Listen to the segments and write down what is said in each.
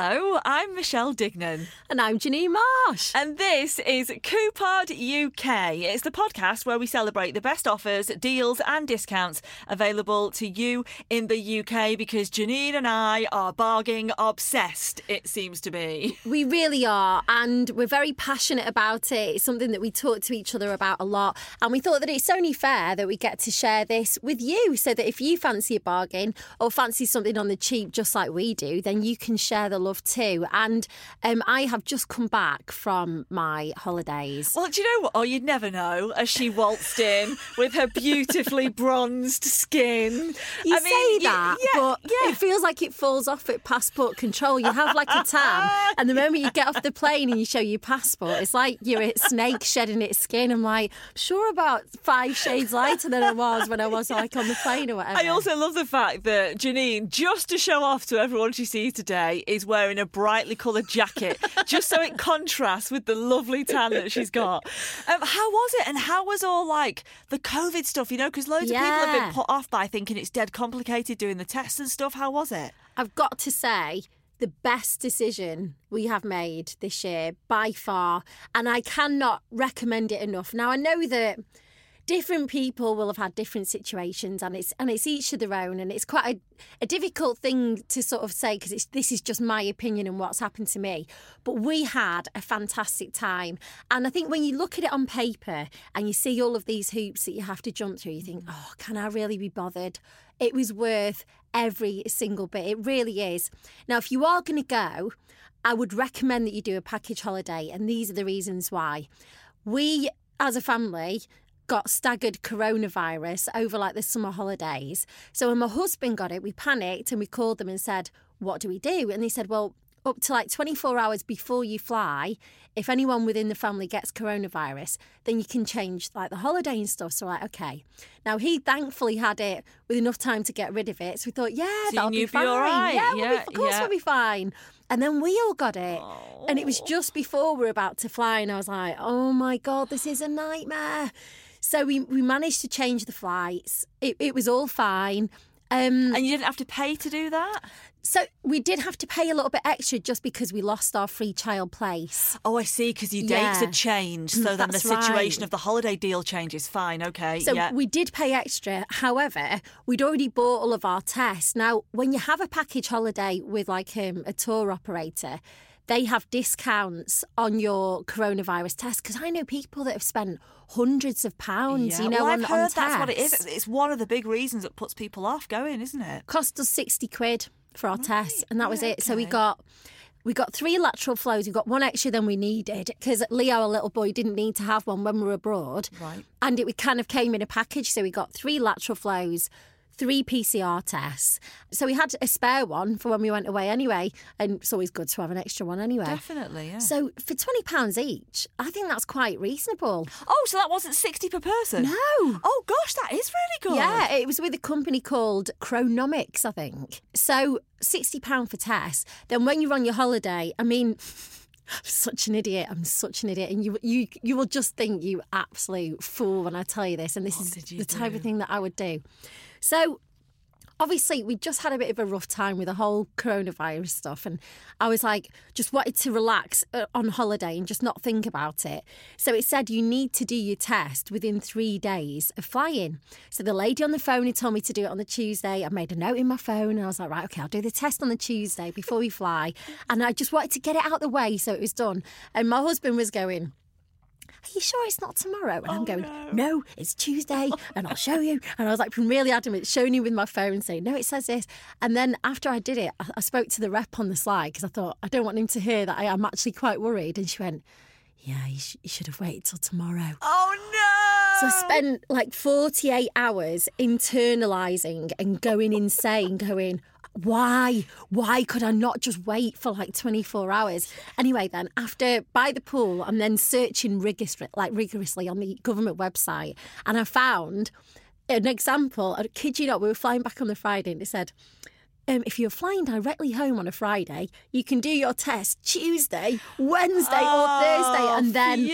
Hello, I'm Michelle Dignan. And I'm Janine Marsh. And this is Coupod UK. It's the podcast where we celebrate the best offers, deals, and discounts available to you in the UK because Janine and I are bargain obsessed, it seems to be. We really are. And we're very passionate about it. It's something that we talk to each other about a lot. And we thought that it's only fair that we get to share this with you so that if you fancy a bargain or fancy something on the cheap just like we do, then you can share share the love too. And um, I have just come back from my holidays. Well, do you know what? Oh, you'd never know as she waltzed in with her beautifully bronzed skin. You I say that, yeah, but yeah. it feels like it falls off at passport control. You have like a tan, and the moment you get off the plane and you show your passport, it's like you're a snake shedding its skin. I'm like, sure about five shades lighter than I was when I was like on the plane or whatever. I also love the fact that Janine, just to show off to everyone she sees today, is wearing a brightly coloured jacket just so it contrasts with the lovely tan that she's got. Um, how was it? And how was all like the COVID stuff? You know, because loads yeah. of people have been put off by thinking it's dead complicated doing the tests and stuff. How was it? I've got to say, the best decision we have made this year by far. And I cannot recommend it enough. Now, I know that different people will have had different situations and it's and it's each of their own and it's quite a, a difficult thing to sort of say because this is just my opinion and what's happened to me but we had a fantastic time and i think when you look at it on paper and you see all of these hoops that you have to jump through you think oh can i really be bothered? It was worth every single bit. It really is. Now if you are going to go i would recommend that you do a package holiday and these are the reasons why. We as a family got staggered coronavirus over like the summer holidays. So when my husband got it, we panicked and we called them and said, What do we do? And they said, Well, up to like 24 hours before you fly, if anyone within the family gets coronavirus, then you can change like the holiday and stuff. So, like, okay. Now, he thankfully had it with enough time to get rid of it. So we thought, yeah, so that'll be fine. Be right. Yeah, yeah, we'll be, of course yeah. we'll be fine. And then we all got it. Oh. And it was just before we were about to fly. And I was like, oh my God, this is a nightmare. So we, we managed to change the flights. It, it was all fine. Um, and you didn't have to pay to do that? So we did have to pay a little bit extra just because we lost our free child place. Oh, I see. Because your dates yeah. had changed, so then the situation right. of the holiday deal changes. Fine, okay. So yeah. we did pay extra. However, we'd already bought all of our tests. Now, when you have a package holiday with like um, a tour operator, they have discounts on your coronavirus test because I know people that have spent hundreds of pounds. Yeah. You know, well, on, I've heard on that's what it is. It's one of the big reasons that puts people off going, isn't it? Cost us sixty quid for our right. test, and that was it. Okay. So we got. We got three lateral flows. We got one extra than we needed because Leo, our little boy, didn't need to have one when we were abroad. Right. And it we kind of came in a package. So we got three lateral flows, three PCR tests. So we had a spare one for when we went away anyway. And it's always good to have an extra one anyway. Definitely, yeah. So for £20 each, I think that's quite reasonable. Oh, so that wasn't 60 per person? No. Oh, gosh, that is really good. Yeah, it was with a company called Chronomics, I think. So £60 for tests. Then when you're on your holiday, I mean, I'm such an idiot. I'm such an idiot. And you you you will just think you absolute fool when I tell you this. And this what is the do? type of thing that I would do. So obviously we just had a bit of a rough time with the whole coronavirus stuff and i was like just wanted to relax uh, on holiday and just not think about it. So it said you need to do your test within three days of flying. So the lady on the phone had told me to do it on the tuesday. I made a note in my phone and i was like right okay i'll do the test on the tuesday before we fly. And i just wanted to get it out the way so it was done. And my husband was going are you sure it's not tomorrow? And oh, I'm going, no. no. it's Tuesday and I'll show you. And I was like, really adamant, showing you with my phone, saying, no, it says this. And then after I did it, I, I spoke to the rep on the slide because I thought, I don't want him to hear that I am actually quite worried. And she went, yeah, you, sh- you should have waited till tomorrow. Oh, no. So I spent like 48 hours internalizing and going insane, going, why? Why could I not just wait for like 24 hours? Anyway, then after by the pool, I'm then searching rigorously, like rigorously on the government website, and I found an example. I kid you not, we were flying back on the Friday, and it said um, if you're flying directly home on a Friday, you can do your test Tuesday, Wednesday, or Thursday, and then.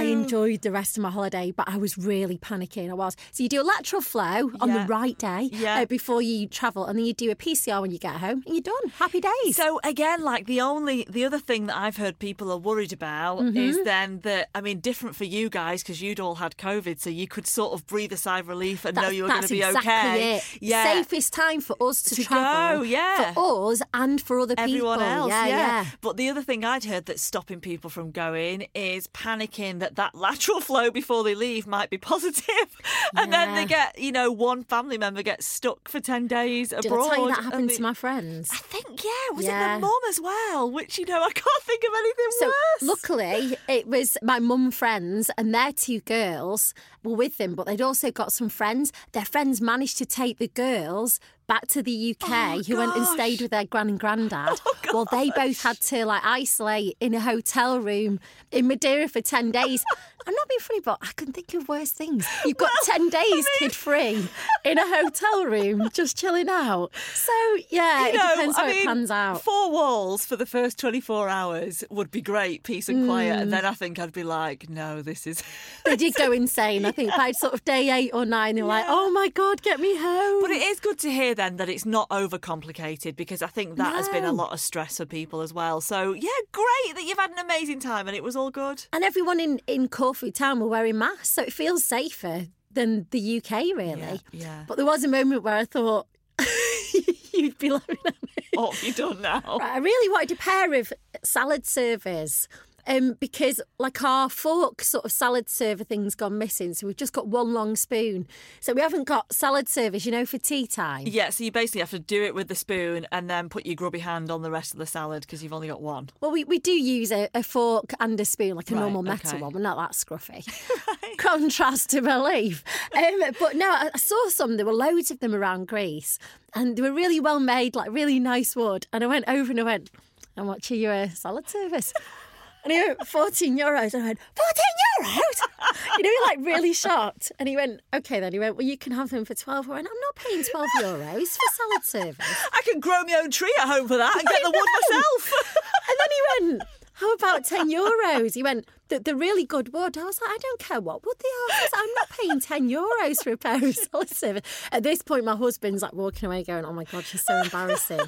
I enjoyed the rest of my holiday, but I was really panicking. I was. So you do a lateral flow on Yeah. the right day Yeah. uh, before you travel, and then you do a PCR when you get home, and you're done. Happy days. So again, like the only the other thing that I've heard people are worried about Mm-hmm. is then that I mean, different for you guys because you'd all had COVID, so you could sort of breathe a sigh of relief and know you were going to that's be exactly okay. It. Yeah, Safest time for us to, To travel. go, Oh, yeah. For us and for other everyone people. else. Yeah, yeah. But the other thing I'd heard that's stopping people from going is panicking that that lateral flow before they leave might be positive, and then they get you know one family member gets stuck for ten days Did abroad. I tell you that happened they- to my friends? I think yeah, was it Yeah. the mum as well? Which you know I can't think of anything So worse. luckily, it was my mum friends and their two girls were with them, but they'd also got some friends. Their friends managed to take the girls back to the UK, Oh, who went and stayed with their gran and granddad. Oh, well, they both had to like isolate in a hotel room in Madeira for ten days. I'm not being funny, but I can think of worse things. You've got ten days kid free in a hotel room, just chilling out. So yeah, you it know, depends how I mean, it pans out. Four walls for the first 24 hours would be great, peace and quiet. Mm. And then I think I'd be like, no, this is. they did go insane. I think by sort of day eight or nine, they were like, "Oh my god, get me home!" But it is good to hear then that it's not overcomplicated because I think that has been a lot of stress for people as well. So, yeah, great that you've had an amazing time and it was all good. and everyone in in Corfu town were wearing masks, so it feels safer than the UK, really. Yeah, yeah. But there was a moment where I thought you'd be laughing at me. What have you done now? Right, I really wanted a pair of salad servers. Um, because like our fork sort of salad server thing's gone missing, so we've just got one long spoon. So we haven't got salad servers, you know, for tea time. Yeah, so you basically have to do it with the spoon and then put your grubby hand on the rest of the salad because you've only got one. Well, we, we do use a, a fork and a spoon, like a Right, normal metal okay. one. We're not that scruffy. Contrast to belief. Um, but no, I, I saw some. There were loads of them around Greece, and they were really well made, like really nice wood. And I went over and I went, "How much are your uh, salad service?" And he went, 14 euros. And I went, 14 euros? you know, like really shocked. And he went, okay, then. He went, well, you can have them for 12. I went, I'm not paying 12 euros for salad service. I can grow my own tree at home for that and get the wood myself. And then he went, How about 10 euros? He went, the, the really good wood. I was like, I don't care what wood they are. I was like, I'm not paying 10 euros for a pair of service. At this point, my husband's like walking away going, Oh my God, she's so embarrassing.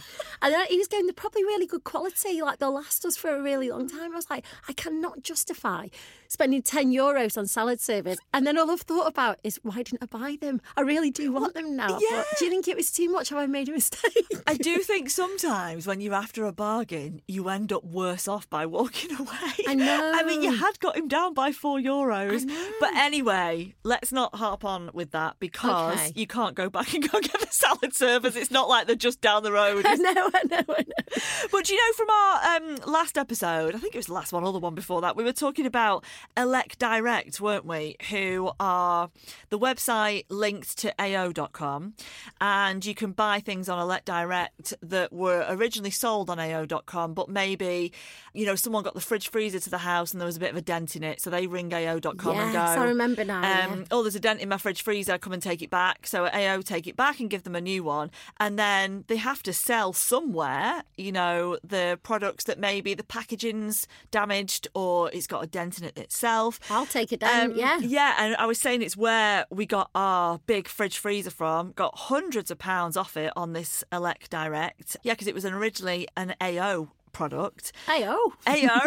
and then he was going, They're probably really good quality. Like, they'll last us for a really long time. I was like, I cannot justify spending 10 euros on salad service. And then all I've thought about is, Why didn't I buy them? I really do want them now. yeah. But do you think it was too much? Have I made a mistake? I do think sometimes when you're after a bargain, you end up worse off by walking away. I know. I mean, you had got him down by four euros. But anyway, let's not harp on with that because Okay. you can't go back and go get the salad servers. It's not like they're just down the road. I know, I know, I know. But you know, from our um, last episode, I think it was the last one or the one before that, we were talking about Elect Direct, weren't we? Who are the website linked to AO.com, and you can buy things on Elect Direct that were originally sold on AO.com, but maybe, you know, someone got the fridge freezer to the house and there was a bit of a dent in it, so they ring AO.com and go, Yes, I remember now, yeah. Um, oh, there's a dent in my fridge freezer, come and take it back. So AO take it back and give them a new one. And then they have to sell somewhere, you know, the products that maybe the packaging's damaged or it's got a dent in it itself. I'll take it down. Um, yeah. Yeah, and I was saying it's where we got our big fridge freezer from. Got hundreds of pounds off it on this Elect Direct. Yeah, because it was an originally an AO product. Hey, oh. Ayo.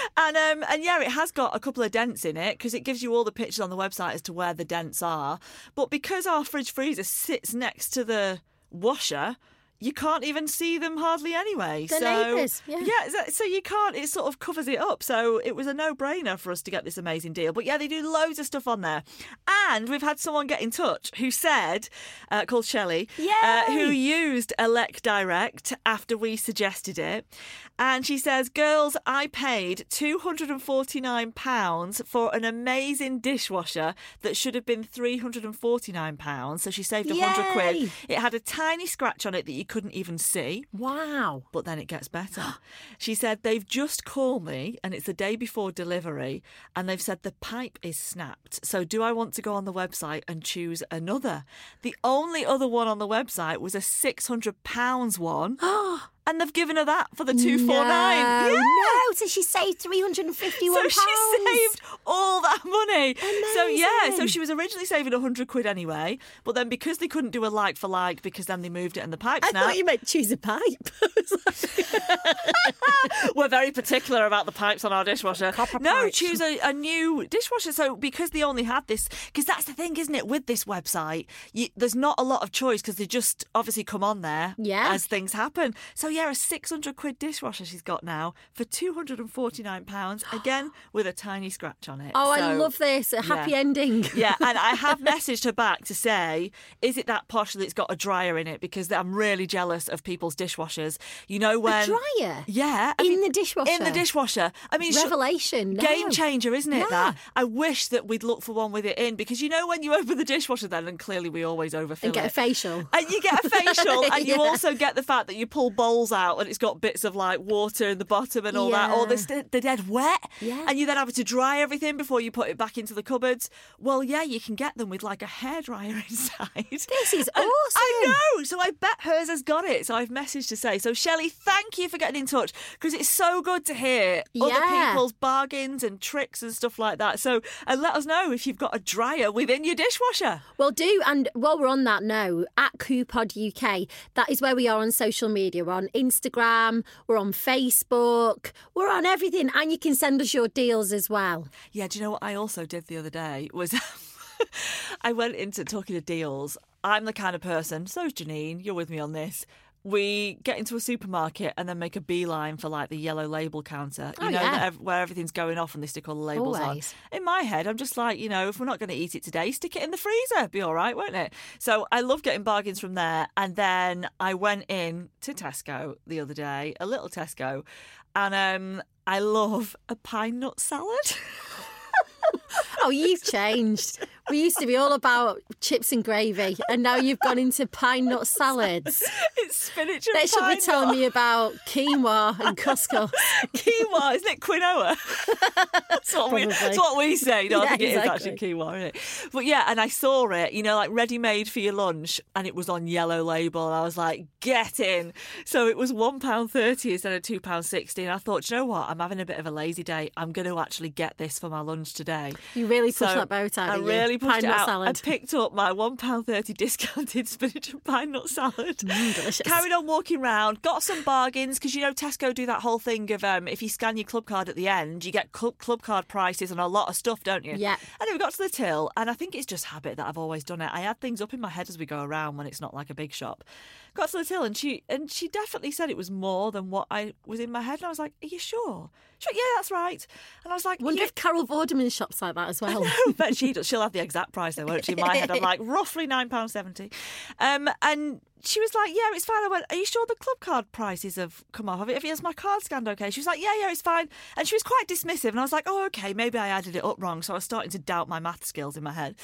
and um and yeah, it has got a couple of dents in it because it gives you all the pictures on the website as to where the dents are. But because our fridge freezer sits next to the washer, you can't even see them hardly anyway. They're so neighbours, yeah. so- so you can't. It sort of covers it up. So it was a no-brainer for us to get this amazing deal. But yeah, they do loads of stuff on there, and we've had someone get in touch who said, uh, called Shelley, uh, who used Elect Direct after we suggested it. And she says, Girls, I paid £249 for an amazing dishwasher that should have been £349. So she saved a 100 quid. It had a tiny scratch on it that you couldn't even see. Wow. But then it gets better. she said they've just called me and it's the day before delivery and they've said the pipe is snapped. So do I want to go on the website and choose another? The only other one on the website was a £600 one. Oh, and they've given her that for the 249 No, Yeah. no. So she saved three hundred and fifty-one So she saved all that money. Amazing. So yeah, so she was originally saving hundred quid anyway, but then because they couldn't do a like for like because then they moved it and the pipes I now. thought you meant choose a pipe. I was like, We're very particular about the pipes on our dishwasher. Copper no, pipes. choose a, a new dishwasher. So because they only had this, because that's the thing, isn't it? With this website, you, there's not a lot of choice because they just obviously come on there Yeah. as things happen. So yeah, a 600 quid dishwasher she's got now for 249 pounds again with a tiny scratch on it. oh, I love this. A happy yeah. ending. yeah, and I have messaged her back to say, is it that posh that it's got a dryer in it? Because I'm really jealous of people's dishwashers. You know when dryer? Yeah, I In mean, the dishwasher? In the dishwasher. I mean, Revelation. No. Game changer, isn't it? That I wish that we'd look for one with it in because you know when you open the dishwasher, then and clearly we always overfill And get it. a facial. And you get a facial, and you Yeah. also get the fact that you pull bowls out and it's got bits of like water in the bottom and all that, or Yeah. they're dead wet. Yeah. And you then have to dry everything before you put it back into the cupboards. Well, yeah, you can get them with like a hairdryer inside. This is awesome. I know. So I bet hers has got it. So I've messaged to say. So Shelley, thank you for getting in touch because it's so good to hear other people's bargains and tricks and stuff like that. So and let us know if you've got a dryer within your dishwasher. Well, do. And while we're on that note, at Coupod UK, that is where we are on social media. We're on Instagram, we're on Facebook, we're on everything. And you can send us your deals as well. Yeah, do you know what I also did the other day was I went into talking to deals. I'm the kind of person, so's Janine, you're with me on this. We get into a supermarket and then make a beeline for like the yellow label counter. You Oh, know, yeah. ev- where everything's going off and they stick all the labels Always. on. In my head, I'm just like, you know, if we're not going to eat it today, stick it in the freezer. Be all right, won't it? So I love getting bargains from there. And then I went in to Tesco the other day, a little Tesco, and um, I love a pine nut salad. Oh, you've changed. We used to be all about chips and gravy, and now you've gone into pine nut salads. Spinach and They should be telling me about quinoa and couscous. quinoa, isn't it quinoa? that's, what we, that's what we say. No, I Yeah, think it is exactly. actually quinoa, isn't it? But yeah, and I saw it, you know, like ready made for your lunch, and it was on yellow label. And I was like, get in. So it was £1.30 instead of £2.60. And I thought, you know what? I'm having a bit of a lazy day. I'm going to actually get this for my lunch today. You really pushed So that boat out. I you? really pushed Pine it out. salad. I picked up my £1.30 discounted spinach and pine nut salad. Mm, delicious. Carried on walking round, got some bargains because you know Tesco do that whole thing of um, if you scan your club card at the end, you get club, club card prices on a lot of stuff, don't you? Yeah. And then we got to the till, and I think it's just habit that I've always done it. I add things up in my head as we go around when it's not like a big shop. Got to the till, and she and she definitely said it was more than what I was in my head, and I was like, "Are you sure?" She went, "Yeah, that's right." And I was like, Wonder "Yeah." if Carol Vorderman shops like that as well. I bet she she'll have the exact price though, won't she? In my head, I'm like roughly nine pounds seventy. Um, and she was like, "Yeah, it's fine." I went, "Are you sure the club card prices have come off? Have you, has my card scanned okay?" She was like, "Yeah, yeah, it's fine." And she was quite dismissive, and I was like, "Oh, okay, maybe I added it up wrong." So I was starting to doubt my math skills in my head.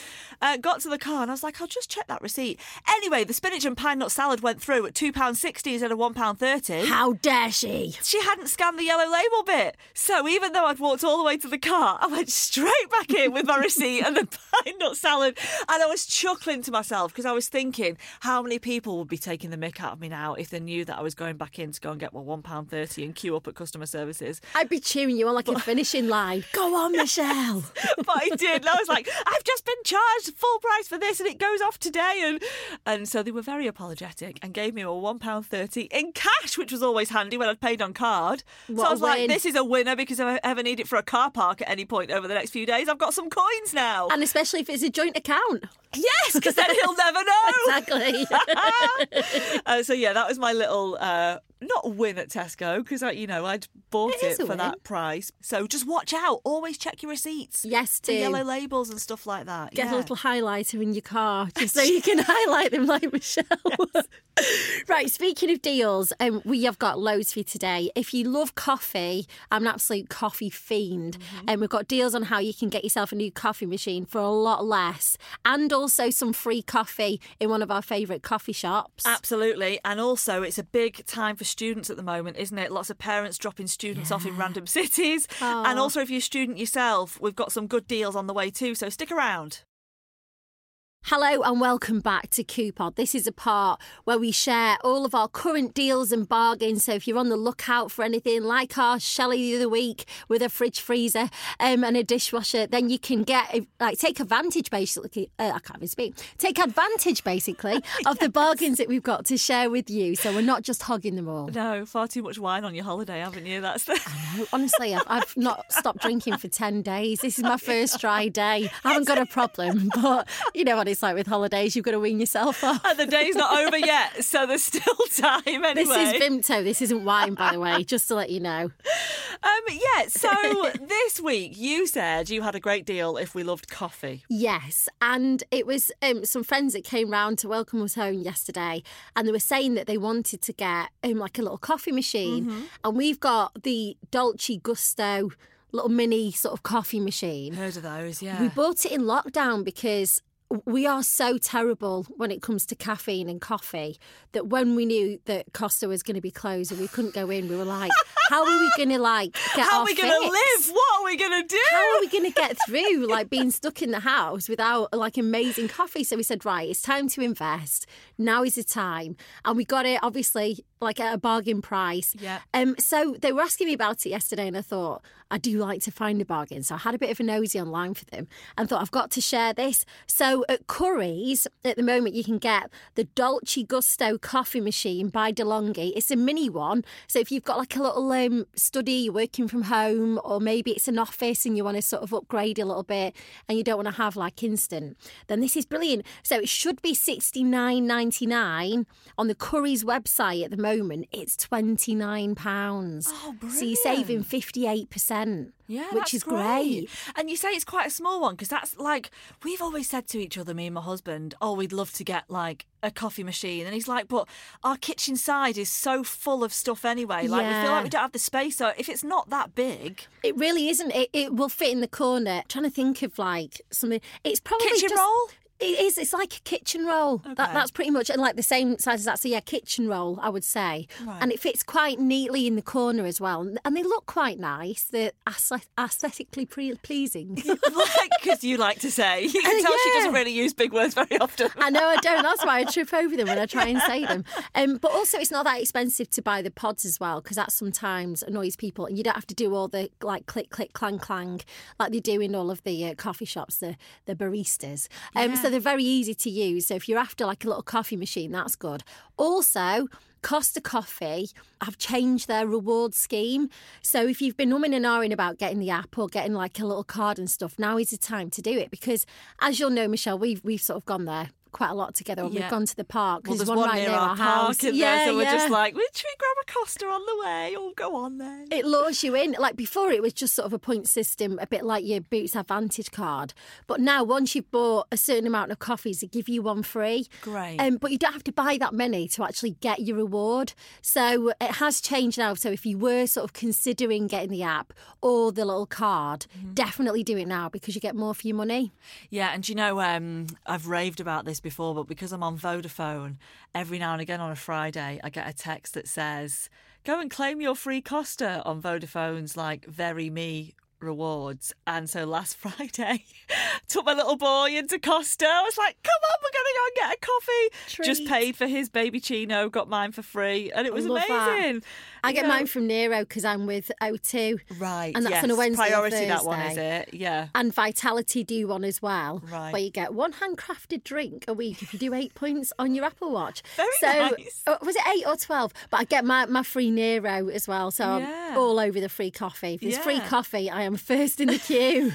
Uh, got to the car, and I was like, "I'll just check that receipt." Anyway, the spinach and pine nut salad went through at two pounds sixty instead of one pound thirty How dare she? she hadn't scanned the yellow label bit. So even though I'd walked all the way to the car, I went straight back in with my receipt and the pine nut salad. And I was chuckling to myself because I was thinking how many people would be taking the mick out of me now if they knew that I was going back in to go and get my £1.30 and queue up at customer services. I'd be cheering you on like a finishing line. Go on, Michelle. but I did. And I was like, I've just been charged full price for this and it goes off today. And and so they were very apologetic and gave me a £1.30 in cash, which was always handy when I'd paid on card. so I was like, this is a winner because if I ever need it for a car park at any point over the next few days, I've got some coins now. And especially if it's a joint account. Yes, because then he'll never know. Exactly. uh, so yeah, that was my little uh, not win at Tesco because you know I'd bought It it, for win. that price. So just watch out. Always check your receipts. yes, The do. yellow labels and stuff like that. Get yeah. a little highlighter in your car just so you can highlight them like Michelle. right, speaking of deals, um, we have got loads for you today. If you love coffee, I'm an absolute coffee fiend. And we've got deals on how you can get yourself a new coffee machine for a lot less and also some free coffee in one of our favourite coffee shops. Absolutely. And also, it's a big time for students at the moment, isn't it? Lots of parents dropping students off in random cities. And oh. also, if you're a student yourself, we've got some good deals on the way too. So stick around. Hello and welcome back to Coupod. This is a part where we share all of our current deals and bargains. So if you're on the lookout for anything like our Shelley the other week with a fridge freezer um, and a dishwasher, then you can get like take advantage basically. Uh, I can't even speak. Take advantage basically of the bargains that we've got to share with you. So we're not just hogging them all. No, far too much wine on your holiday, haven't you? That's the. Honestly, I've, I've not stopped drinking for 10 days. This is my first dry day. I haven't got a problem, but you know what it's like with holidays. You've got to wean yourself off. And the day's not over yet, so there's still time anyway. This is Vimto. This isn't wine, by the way, just to let you know. Um, yeah, so this week you said you had a great deal if we loved coffee. Yes, and it was um, some friends that came round to welcome us home yesterday, and they were saying that they wanted to get um, like a little coffee machine, and we've got the Dolce Gusto little mini sort of coffee machine. Heard of those, yeah. We bought it in lockdown because we are so terrible when it comes to caffeine and coffee that when we knew that Costa was going to be closed and we couldn't go in, we were like, how are we going to like get How our are we going to live? What are we going to do? How are we going to get through like being stuck in the house without like amazing coffee? So we said, right, it's time to invest. Now is the time, and we got it obviously like at a bargain price. Yeah. Um. So they were asking me about it yesterday, and I thought I do like to find a bargain. So I had a bit of a nosy online for them and thought, I've got to share this. So at Curry's, at the moment, you can get the Dolce Gusto coffee machine by DeLonghi. It's a mini one. So if you've got like a little um, study, you're working from home, or maybe it's an office and you want to sort of upgrade a little bit and you don't want to have like instant, then this is brilliant. So it should be $69.99 on the Curry's website at the moment. It's £29. Oh, brilliant. So you're saving 58% percent. Yeah, which is great. And you say it's quite a small one because that's like we've always said to each other, me and my husband, oh, we'd love to get like a coffee machine, and he's like, but our kitchen side is so full of stuff anyway. Like we feel like we don't have the space. So if it's not that big, It really isn't. It, it will fit in the corner. trying to think of like something. It's probably kitchen just, roll. It is. It's like a kitchen roll. That, Okay. that's pretty much and like the same size as that. So yeah, kitchen roll, I would say. Right. And it fits quite neatly in the corner as well. And they look quite nice. They're aesthetically pre- pleasing. like because you like to say, you can tell she yeah. doesn't really use big words very often. I know I don't. That's why I trip over them when I try and say them. Um, but also, it's not that expensive to buy the pods as well because that sometimes annoys people, and you don't have to do all the like click click clang clang like they do in all of the uh, coffee shops, the the baristas. Um, So they're very easy to use. So if you're after like a little coffee machine, that's good. Also. Costa Coffee have changed their reward scheme. So if you've been umming and ahhing about getting the app or getting like a little card and stuff, now is the time to do it because, as you'll know, Michelle, we've we've sort of gone there quite a lot together when Yeah. we've gone to the park. Well, There's there's one, right near near our, our, house. yeah, there? So we're just like, "Well, should we grab a Costa on the way? Oh, go on then. It lures you in. Like before, it was just sort of a point system, a bit like your Boots Advantage card. But now, once you've bought a certain amount of coffees, they give you one free. Great. Um, but you don't have to buy that many to actually get your reward. So it has changed now. So if you were sort of considering getting the app or the little card, Mm-hmm. definitely do it now because you get more for your money. Yeah, and do you know, um, I've raved about this before, but because I'm on Vodafone, every now and again on a Friday, I get a text that says, "Go and claim your free Costa on Vodafone's like VeryMe." Rewards and so last Friday, took my little boy into Costa. I was like, "Come on, we're gonna go and get a coffee." Just paid for his babyccino, got mine for free, and it was amazing. that. I get know- mine from Nero because I'm with O2. right, and that's yes. on a Wednesday or Priority that one is it? Yeah. and Vitality do one as well, Right. where you get one handcrafted drink a week if you do eight points on your Apple Watch. Very so, nice. uh, was it eight or twelve? But I get my, my free Nero as well, so Yeah. I'm all over the free coffee. If there's free coffee, I am first in the queue.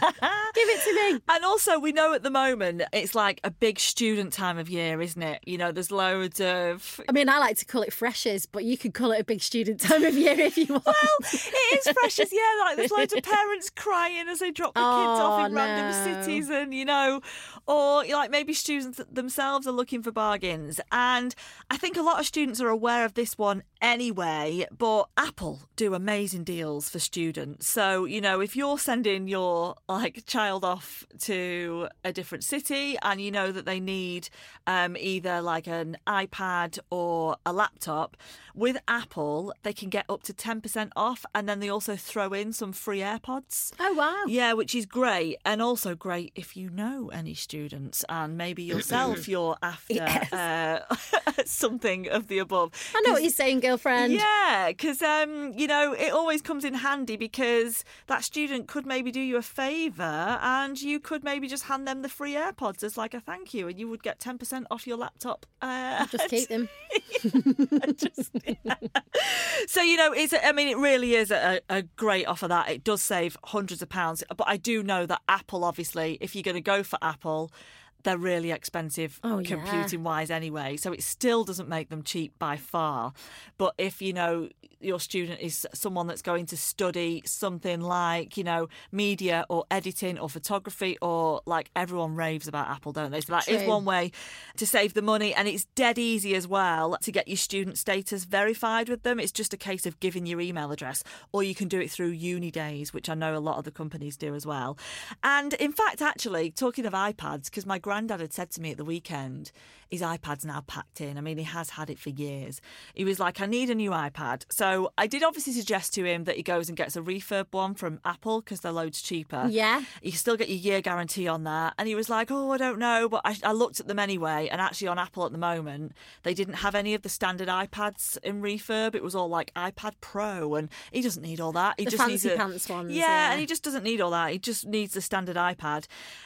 Give it to me. And also, we know at the moment it's like a big student time of year, isn't it? You know, there's loads of. I mean, I like to call it freshers, but you could call it a big student time of year if you want. Well, it is precious, yeah. Like there's loads of parents crying as they drop the kids off Oh, in random cities, and you know, or like maybe students themselves are looking for bargains. And I think a lot of students are aware of this one anyway. But Apple do amazing deals for students. So, you know, if you're sending your like child off to a different city and you know that they need um, either like an iPad or a laptop, with Apple, they can get up to 10% off and then they also throw in some free AirPods. Oh, wow. Yeah, which is great. And also great if you know any students and maybe yourself you're after Yes. uh, something of the above. I know what you're saying, girlfriend. Yeah, because um, you know it always comes in handy because that student could maybe do you a favour, and you could maybe just hand them the free AirPods as like a thank you, and you would get ten percent off your laptop. Uh, Just keep them. just- so you know, it's. I mean, it really is a, a great offer. That it does save hundreds of pounds, but I do know that Apple, obviously, if you're going to go for Apple. They're really expensive Oh, yeah. computing wise anyway, so it still doesn't make them cheap by far. But if you know your student is someone that's going to study something like, you know, media or editing or photography or like everyone raves about Apple, don't they? So that is True. one way to save the money and it's dead easy as well to get your student status verified with them. It's just a case of giving your email address or you can do it through UNiDAYS, which I know a lot of the companies do as well. And in fact, actually, talking of iPads, because my granddad had said to me at the weekend, his iPad's now packed in. I mean, he has had it for years. He was like, I need a new iPad. So I did obviously suggest to him that he goes and gets a refurb one from Apple because they're loads cheaper. Yeah. You still get your year guarantee on that. And he was like, Oh, I don't know. But I, I looked at them anyway. And actually, on Apple at the moment, they didn't have any of the standard iPads in refurb. It was all like iPad Pro. And he doesn't need all that. He The just needs fancy a, pants ones, Yeah, yeah. and he just doesn't need all that. He just needs the standard iPad.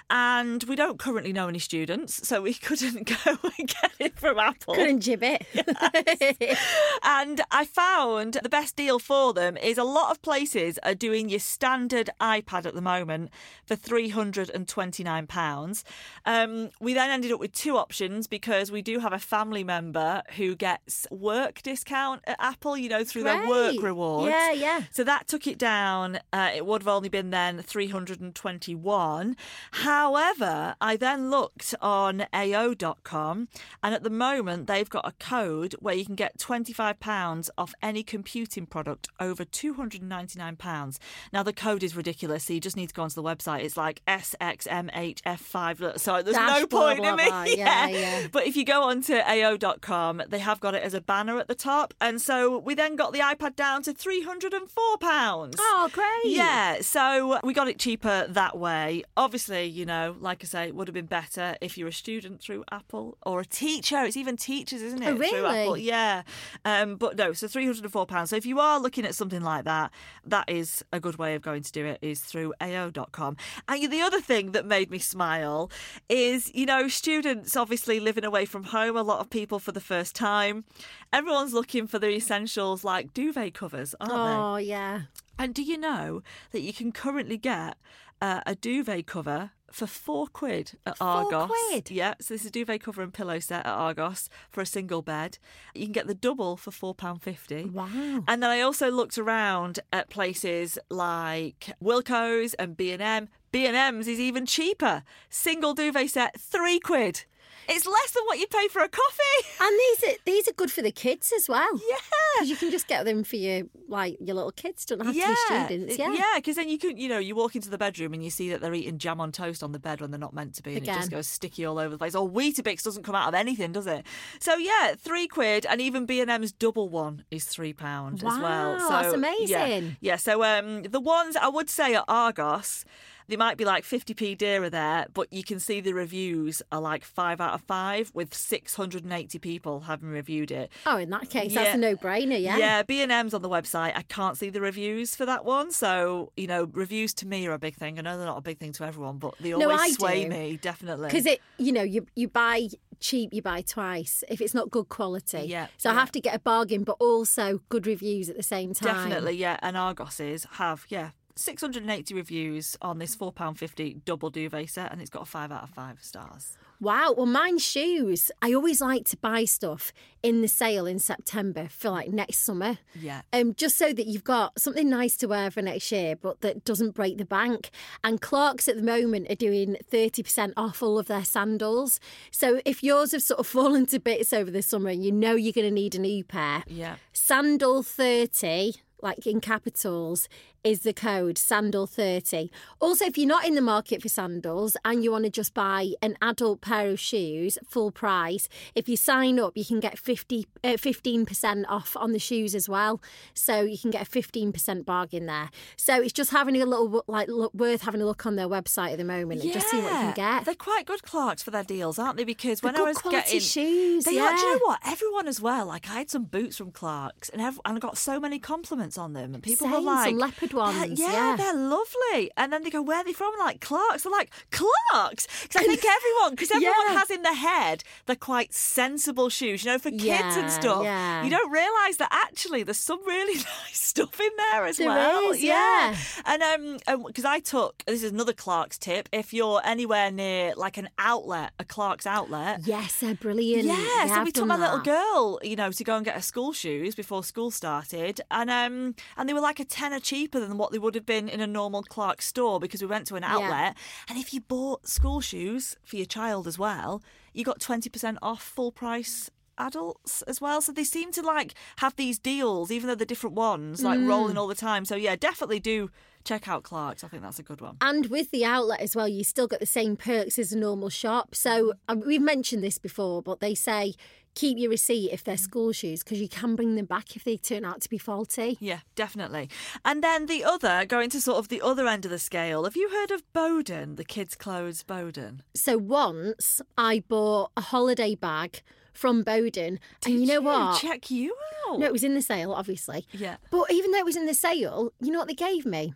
And we don't currently know any students. So we couldn't go and get it from Apple. Couldn't jib it. And I found the best deal for them is a lot of places are doing your standard iPad at the moment for £329. Um, we then ended up with two options because we do have a family member who gets work discount at Apple, you know, through their work Great. rewards. Yeah, yeah. So that took it down. Uh, it would have only been then 321. However, I then looked on AO.com and at the moment they've got a code where you can get £25 off any computing product over £299. Now, the code is ridiculous, so you just need to go onto the website. It's like SXMHF5. Look, So there's Dash no blah, point blah, in me. blah. Yeah, yeah. But if you go onto AO.com, they have got it as a banner at the top. And so we then got the iPad down to £304. Oh, great. Yeah, so we got it cheaper that way. Obviously, you know, like I say, it would have been better if you're a student through Apple or a teacher. It's even teachers, isn't it? Oh, really? Yeah. Um, but no, so £304. So if you are looking at something like that, that is a good way of going to do it, is through AO.com. And the other thing that made me smile is, you know, students obviously living away from home, a lot of people for the first time. Everyone's looking for the essentials like duvet covers, aren't they? Oh, yeah. And do you know that you can currently get uh, a duvet cover for four quid at Four Argos? quid? Yeah, so this is a duvet cover and pillow set at Argos for a single bed. You can get the double for four pound fifty. Wow. And then I also looked around at places like Wilko's and B and M. B and M's is even cheaper. Single duvet set, three quid. It's less than what you pay for a coffee. And these are these are good for the kids as well. Yeah. 'Cause you can just get them for your like your little kids. Don't have to be students. Yeah. yeah, because then you can, you know, you walk into the bedroom and you see that they're eating jam on toast on the bed when they're not meant to be, and it just goes sticky all over the place. Or Weetabix doesn't come out of anything, does it? So yeah, three quid, and even B and M's double one is three pound as well. Wow, So that's yeah. amazing. Yeah, so um, the ones I would say at Argos. They might be like 50p dearer there, but you can see the reviews are like five out of five with 680 people having reviewed it. Oh, in that case, Yeah. that's a no-brainer. Yeah. Yeah, B and M's on the website. I can't see the reviews for that one, so you know, reviews to me are a big thing. I know they're not a big thing to everyone, but they No, always I sway do. me definitely. Because it, you know, you you buy cheap, you buy twice if it's not good quality. Yeah, So I have to get a bargain, but also good reviews at the same time. definitely, yeah. And Argos's have yeah. 680 reviews on this £4.50 double duvet set, and it's got a 5 out of 5 stars. Wow. Well, mine shoes. I always like to buy stuff in the sale in September for like next summer. Yeah. Um, just so that you've got something nice to wear for next year, but that doesn't break the bank. And Clarks at the moment are doing 30% off all of their sandals. So if yours have sort of fallen to bits over the summer and you know you're going to need a new pair, Yeah. Sandal 30, like in capitals, is the code Sandal30. Also, if you're not in the market for sandals and you want to just buy an adult pair of shoes, full price, if you sign up, you can get 50, uh, 15% off on the shoes as well. So you can get a 15% bargain there. So it's just having a little, like, look, worth having a look on their website at the moment and just see what you can get. They're quite good Clarks for their deals, aren't they? Because when I was getting shoes, they are. Do you know what? Everyone as well. Like I had some boots from Clarks, and ev- and I got so many compliments on them, and people were like, some leopard "They're- ones, yeah, yeah. they're lovely." And then they go, "Where are they from?" I'm like Clarks. They're like Clarks, because I think everyone, because everyone Yeah. has in their head they're quite sensible shoes, you know, for kids Yeah, and stuff. You don't realise that actually there's some really nice stuff in there as There well. is, yeah. And um, because I took this is another Clark's tip. If you're anywhere near like an outlet, a Clark's outlet. Yes, they're brilliant. Yeah, so we took my little girl, you know, to go and get her school shoes before school started, and um, and they were like a tenner cheaper than what they would have been in a normal Clark's store because we went to an outlet. And if you bought school shoes for your child as well, you got twenty percent off full price adults as well. So they seem to like have these deals, even though they're different ones, like rolling Mm. all the time. So yeah, definitely do check out Clark's. I think that's a good one. And with the outlet as well, you still get the same perks as a normal shop. So um, we've mentioned this before, but they say keep your receipt if they're mm. school shoes because you can bring them back if they turn out to be faulty. Yeah, definitely. And then the other, going to sort of the other end of the scale, have you heard of Boden, the kids' clothes Boden? So once I bought a holiday bag from Boden, and you know what? Check you out. No, it was in the sale, obviously. Yeah. But even though it was in the sale, you know what they gave me?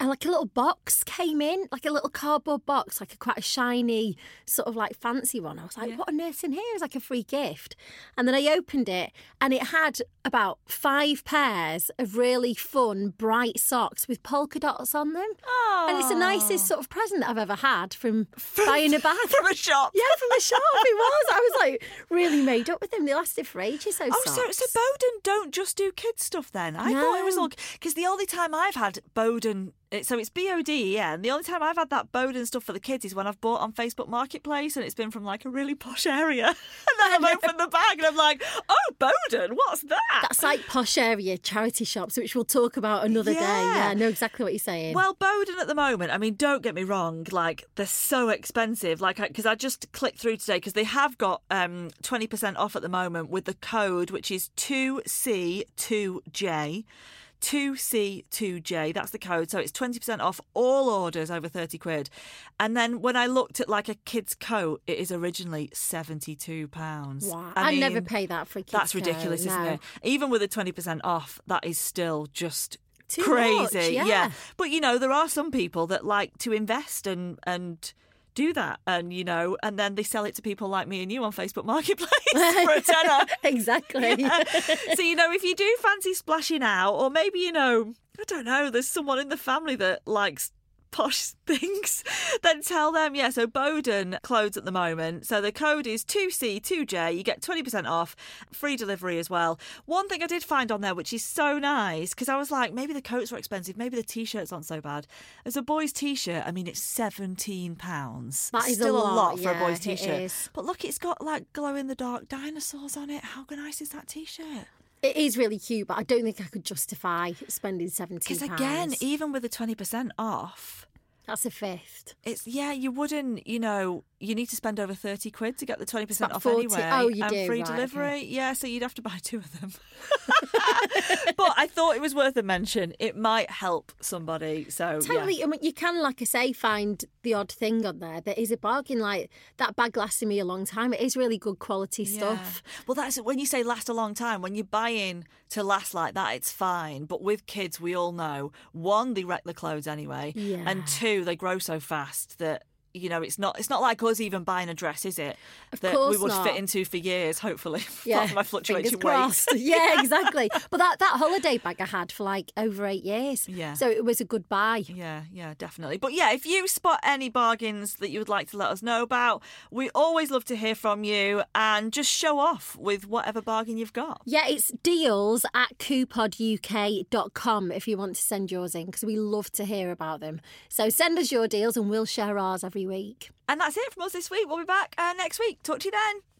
And like a little box came in, like a little cardboard box, like a quite a shiny, sort of like fancy one. I was like, Yeah. what on earth's in here? It was like a free gift. And then I opened it and it had about five pairs of really fun, bright socks with polka dots on them. And it's the nicest sort of present I've ever had from buying a bag. from a shop. Yeah, from a shop. It was. I was like really made up with them. They lasted for ages. Those Oh, so, socks. so Boden don't just do kids stuff then? I thought it was No. all because the only time I've had Boden, so it's B O D E N. The only time I've had that Boden stuff for the kids is when I've bought on Facebook Marketplace and it's been from like a really posh area, and then I've opened the bag and I'm like, oh Boden, what's that? That's like posh area charity shops, which we'll talk about another day. Yeah. Yeah, I know exactly what you're saying. Well, Boden at the moment, I mean, don't get me wrong, like they're so expensive. Like, because I, just clicked through today because they have got um, 20% off at the moment with the code, which is 2C2J. 2C2J, that's the code. So it's 20% off all orders over 30 quid. And then when I looked at like a kid's coat, it is originally £72. wow. I I never pay that for a kid's That's coat, ridiculous, isn't no. it? Even with a 20% off, that is still just Too crazy. much, yeah. But you know, there are some people that like to invest and and do that and you know, and then they sell it to people like me and you on Facebook Marketplace for a tenner. exactly. so you know, if you do fancy splashing out, or maybe you know, I don't know, there's someone in the family that likes posh things, then tell them. Yeah, so Boden clothes at the moment. So the code is 2C2J. You get 20% off, free delivery as well. One thing I did find on there, which is so nice, because I was like, maybe the coats were expensive, maybe the t shirts aren't so bad. As a boy's t shirt, I mean, it's £17. That is Still a Still lot, for a boy's t shirt. But look, it's got like glow in the dark dinosaurs on it. How nice is that t shirt? It is really cute, but I don't think I could justify spending seventeen Because again, even with the 20% off, that's a fifth. It's yeah, you wouldn't, you know, you need to spend over thirty quid to get the twenty percent off 40 anyway. oh, you and do, free right, delivery. okay. Yeah, so you'd have to buy two of them. but I thought it was worth a mention. It might help somebody. So yeah. Totally. I mean, you can, like I say, find the odd thing on there that is a bargain. Like that bag lasted me a long time. It is really good quality stuff. Yeah. Well, that's when you say last a long time. When you're buying to last like that, it's fine. But with kids, we all know one, they wreck the clothes anyway, Yeah. and two, they grow so fast that you know, it's not it's not like us even buying a dress, is it? Of that course we would not. fit into for years, hopefully. Yeah, my fluctuating weight. yeah, exactly. But that, that holiday bag I had for like over eight years. Yeah. So it was a good buy. Yeah, yeah, definitely. But yeah, if you spot any bargains that you would like to let us know about, we always love to hear from you and just show off with whatever bargain you've got. Yeah, it's deals at coupoduk.com if you want to send yours in because we love to hear about them. So send us your deals and we'll share ours week. And that's it from us this week. We'll be back uh, next week. Talk to you then.